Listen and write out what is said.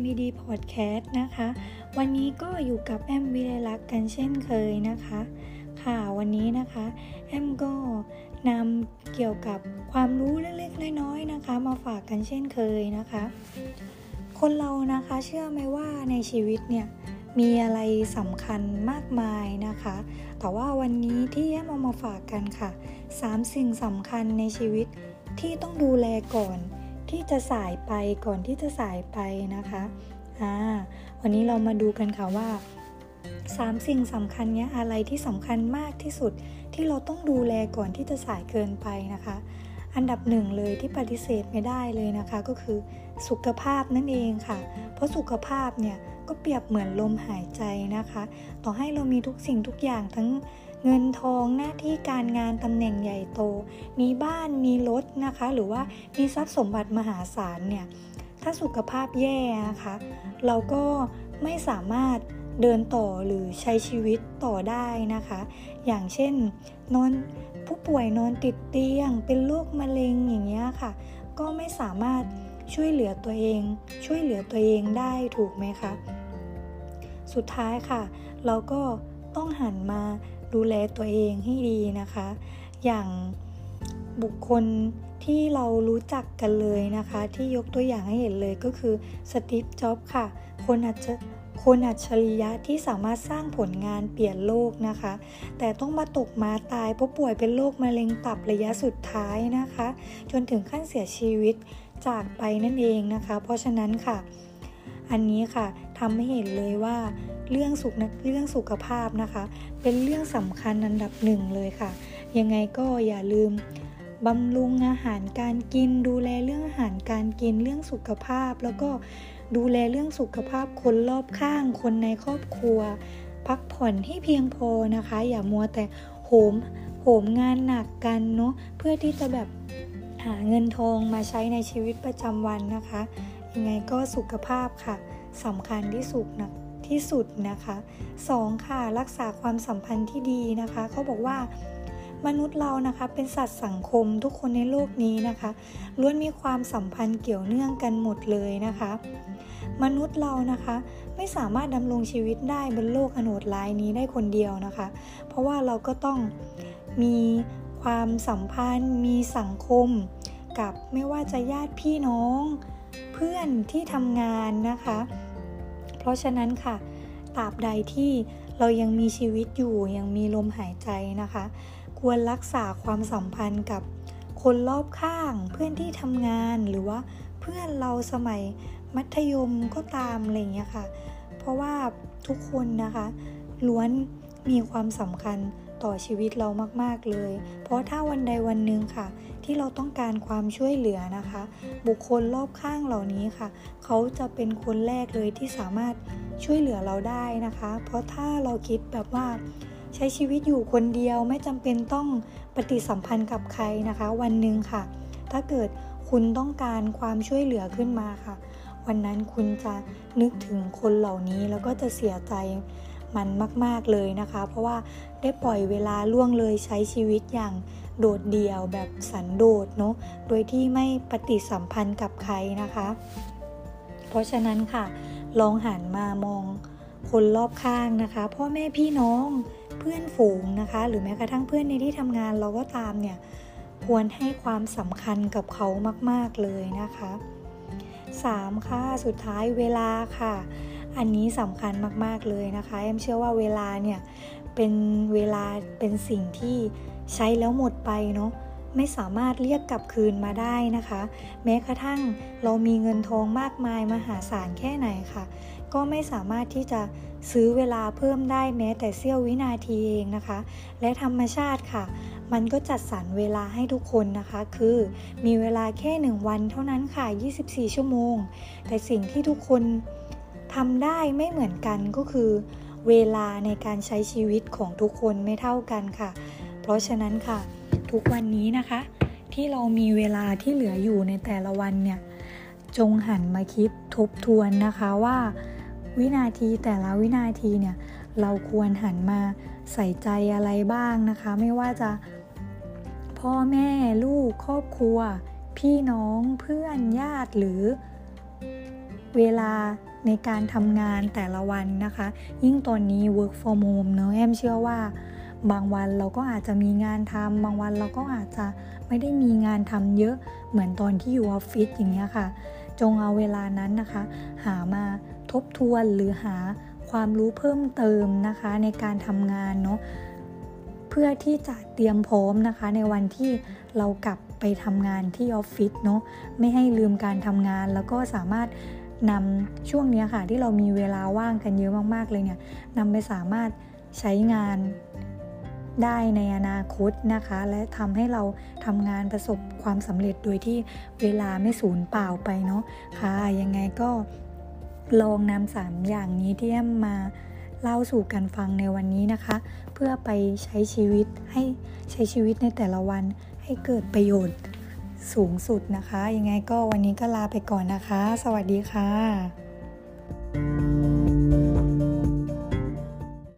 MED Podcast นะคะ วันนี้ก็อยู่กับแอมวิเลลักษ์กันเช่นเคยนะคะ ค่ะวันนี้นะคะ แอมก็นำเกี่ยวกับความรู้เล็กๆน้อยๆนะคะ มาฝากกันเช่นเคยนะคะ คนเรานะคะเชื่อไหมว่าในชีวิตเนี่ยมีอะไรสำคัญมากมายนะคะ แต่ว่าวันนี้ที่แอมเอามาฝากกันค่ะ 3 สิ่งสำคัญในชีวิตที่ต้องดูแลก่อน ที่จะสายไปก่อนที่จะสายไปนะคะอ่าวันนี้เรามาดูกันค่ะว่า3สิ่งสำคัญเนี้ยอะไรที่สำคัญมากที่สุดที่เราต้องดูแลก่อนที่จะสายเกินไปนะคะ อันดับหนึ่งเลยที่ปฏิเสธไม่ได้เลยนะคะ ก็คือสุขภาพนั่นเองค่ะ เพราะสุขภาพเนี่ยก็เปรียบเหมือนลมหายใจนะคะ ต่อให้เรามีทุกสิ่งทุกอย่างทั้ง เงินทองหน้าที่การงานตำแหน่งใหญ่โต มีบ้านมีรถนะคะ หรือว่ามีทรัพย์สมบัติมหาศาลเนี่ยถ้าสุขภาพแย่นะคะ เราก็ไม่สามารถเดินต่อหรือใช้ชีวิตต่อได้นะคะ อย่างเช่นนอนผู้ป่วยนอนติดเตียง เป็นโรคมะเร็งอย่างเงี้ยค่ะ ก็ไม่สามารถช่วยเหลือตัวเอง ช่วยเหลือตัวเองได้ถูกไหมคะ สุดท้ายค่ะ เราก็ต้องหันมา ดูแลตัวเองให้ดีนะคะ อย่างบุคคลที่เรารู้จักกันเลยนะคะ ที่ยกตัวอย่างให้เห็นเลยก็คือสตีฟจ็อบค่ะ คนอาจจะคนอัจฉริยะที่สามารถสร้างผลงานเปลี่ยนโลกนะคะ แต่ต้องมาตกมาตายเพราะป่วยเป็นโรคมะเร็งตับระยะสุดท้ายนะคะ จนถึงขั้นเสียชีวิตจากไปนั่นเองนะคะ เพราะฉะนั้นค่ะ อันนี้ค่ะ ทำให้เห็นเลยว่าเรื่องสุขเรื่องสุขภาพนะคะ เป็นเรื่องสำคัญอันดับหนึ่งเลยค่ะ ยังไงก็อย่าลืมบำรุงอาหารการกิน ดูแลเรื่องอาหารการกินเรื่องสุขภาพ แล้วก็ดูแลเรื่องสุขภาพคนรอบข้าง คนในครอบครัว พักผ่อนให้เพียงพอนะคะ อย่ามัวแต่โหมโหมงานหนักกันเนาะเพื่อที่จะแบบหาเงินทองมาใช้ในชีวิตประจำวันนะคะยังไงก็สุขภาพค่ะ สำคัญที่สุดนะที่สุดนะคะ 2. ค่ะรักษาความสัมพันธ์ที่ดีนะคะเขาบอกว่ามนุษย์เรานะคะเป็นสัตว์สังคมทุกคนในโลกนี้นะคะล้วนมีความสัมพันธ์เกี่ยวเนื่องกันหมดเลยนะคะ มนุษย์เรานะคะไม่สามารถดำรงชีวิตได้บนโลกอนดลายนี้ได้คนเดียวนะคะ เพราะว่าเราก็ต้องมีความสัมพันธ์มีสังคม กับไม่ว่าจะญาติพี่น้อง เพื่อนที่ทำงานนะคะ เพราะฉะนั้นค่ะตราบใดที่เรายังมีชีวิตอยู่ยังมีลมหายใจนะคะ ควรรักษาความสัมพันธ์กับคนรอบข้าง เพื่อนที่ทำงานหรือว่าเพื่อนเราสมัยมัธยมก็ตามอะไรเงี้ยค่ะ เพราะว่าทุกคนนะคะ ล้วนมีความสำคัญต่อชีวิตเรามาก ๆ เลย เพราะถ้าวันใดวันหนึ่งค่ะ ที่เราต้องการความช่วยเหลือนะคะ บุคคลรอบข้างเหล่านี้ค่ะ เขาจะเป็นคนแรกเลยที่สามารถช่วยเหลือเราได้นะคะ เพราะถ้าเราคิดแบบว่าใช้ชีวิตอยู่คนเดียวไม่จำเป็นต้องปฏิสัมพันธ์กับใครนะคะ วันหนึ่งค่ะ ถ้าเกิดคุณต้องการความช่วยเหลือขึ้นมาค่ะ วันนั้นคุณจะนึกถึงคนเหล่านี้แล้วก็จะเสียใจ มันมาก ๆ เลยนะคะ เพราะว่าได้ปล่อยเวลาล่วงเลยใช้ชีวิตอย่างโดดเดี่ยวแบบสันโดษเนาะโดยที่ไม่ปฏิสัมพันธ์กับใครนะคะ เพราะฉะนั้นค่ะ ลองหันมามองคนรอบข้างนะคะ พ่อแม่พี่น้องเพื่อนฝูงนะคะ หรือแม้กระทั่งเพื่อนในที่ทำงานเราก็ตามเนี่ยควรให้ความสำคัญกับเขามาก ๆ เลยนะคะ 3. ค่ะ สุดท้ายเวลาค่ะ อันนี้สำคัญมากๆเลยนะคะแอมเชื่อว่าเวลาเนี่ยเป็นเวลาเป็นสิ่งที่ใช้แล้วหมดไปเนาะไม่สามารถเรียกกลับคืนมาได้นะคะ แม้กระทั่งเรามีเงินทองมากมายมหาศาลแค่ไหนค่ะ ก็ไม่สามารถที่จะซื้อเวลาเพิ่มได้แม้แต่เสี้ยววินาทีเองนะคะ และธรรมชาติค่ะ มันก็จัดสรรเวลาให้ทุกคนนะคะ คือมีเวลาแค่หนึ่งวันเท่านั้นค่ะ 24 ชั่วโมง แต่สิ่งที่ทุกคน ทำได้ไม่เหมือนกันก็คือ เวลาในการใช้ชีวิตของทุกคนไม่เท่ากันค่ะ เพราะฉะนั้นค่ะ ทุกวันนี้นะคะ ที่เรามีเวลาที่เหลืออยู่ในแต่ละวันเนี่ย จงหันมาคิดทบทวนนะคะว่า วินาทีแต่ละวินาทีเนี่ย เราควรหันมาใส่ใจอะไรบ้างนะคะ ไม่ว่าจะพ่อแม่ลูกครอบครัว พี่น้องเพื่อนญาติหรือ เวลา ในการทำงานแต่ละวันนะคะ ยิ่งตอนนี้ work from home เนอะแอมเชื่อว่าบางวันเราก็อาจจะมีงานทำบางวันเราก็อาจจะไม่ได้มีงานทำเยอะเหมือนตอนที่อยู่ออฟฟิศอย่างเงี้ยค่ะ จงเอาเวลานั้นนะคะ หามาทบทวนหรือหาความรู้เพิ่มเติมนะคะ ในการทำงานเนาะเพื่อที่จะเตรียมพร้อมนะคะ ในวันที่เรากลับไปทำงานที่ออฟฟิศเนาะไม่ให้ลืมการทำงานแล้วก็สามารถ นำช่วงนี้ค่ะที่เรามีเวลาว่างกันเยอะมากๆเลยเนี่ยนำไปสามารถใช้งานได้ในอนาคตนะคะ และทำให้เราทำงานประสบความสำเร็จโดยที่เวลาไม่สูญเปล่าไปเนาะค่ะยังไงก็ลองนำสามอย่างนี้ที่แอมมาเล่าสู่กันฟังในวันนี้นะคะ เพื่อไปใช้ชีวิตให้ใช้ชีวิตในแต่ละวันให้เกิดประโยชน์ สูงสุดนะคะ ยังไงก็วันนี้ก็ลาไปก่อนนะคะ สวัสดีค่ะ